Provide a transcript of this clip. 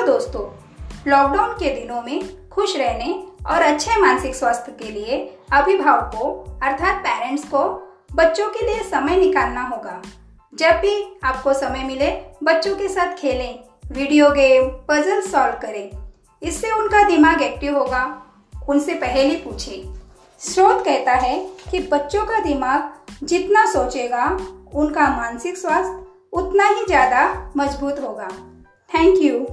नमस्कार दोस्तों लॉकडाउन के दिनों में खुश रहने और अच्छे मानसिक स्वास्थ्य के लिए अभिभावकों अर्थात पेरेंट्स को बच्चों के लिए समय निकालना होगा। जब भी आपको समय मिले, बच्चों के साथ खेलें वीडियो गेम पजल सॉल्व करें। इससे उनका दिमाग एक्टिव होगा। उनसे पहले पूछें। स्रोत कहता है कि बच्चों का दिमाग जितना सोचेगा, उनका मानसिक स्वास्थ्य उतना ही ज़्यादा मज़बूत होगा। Thank you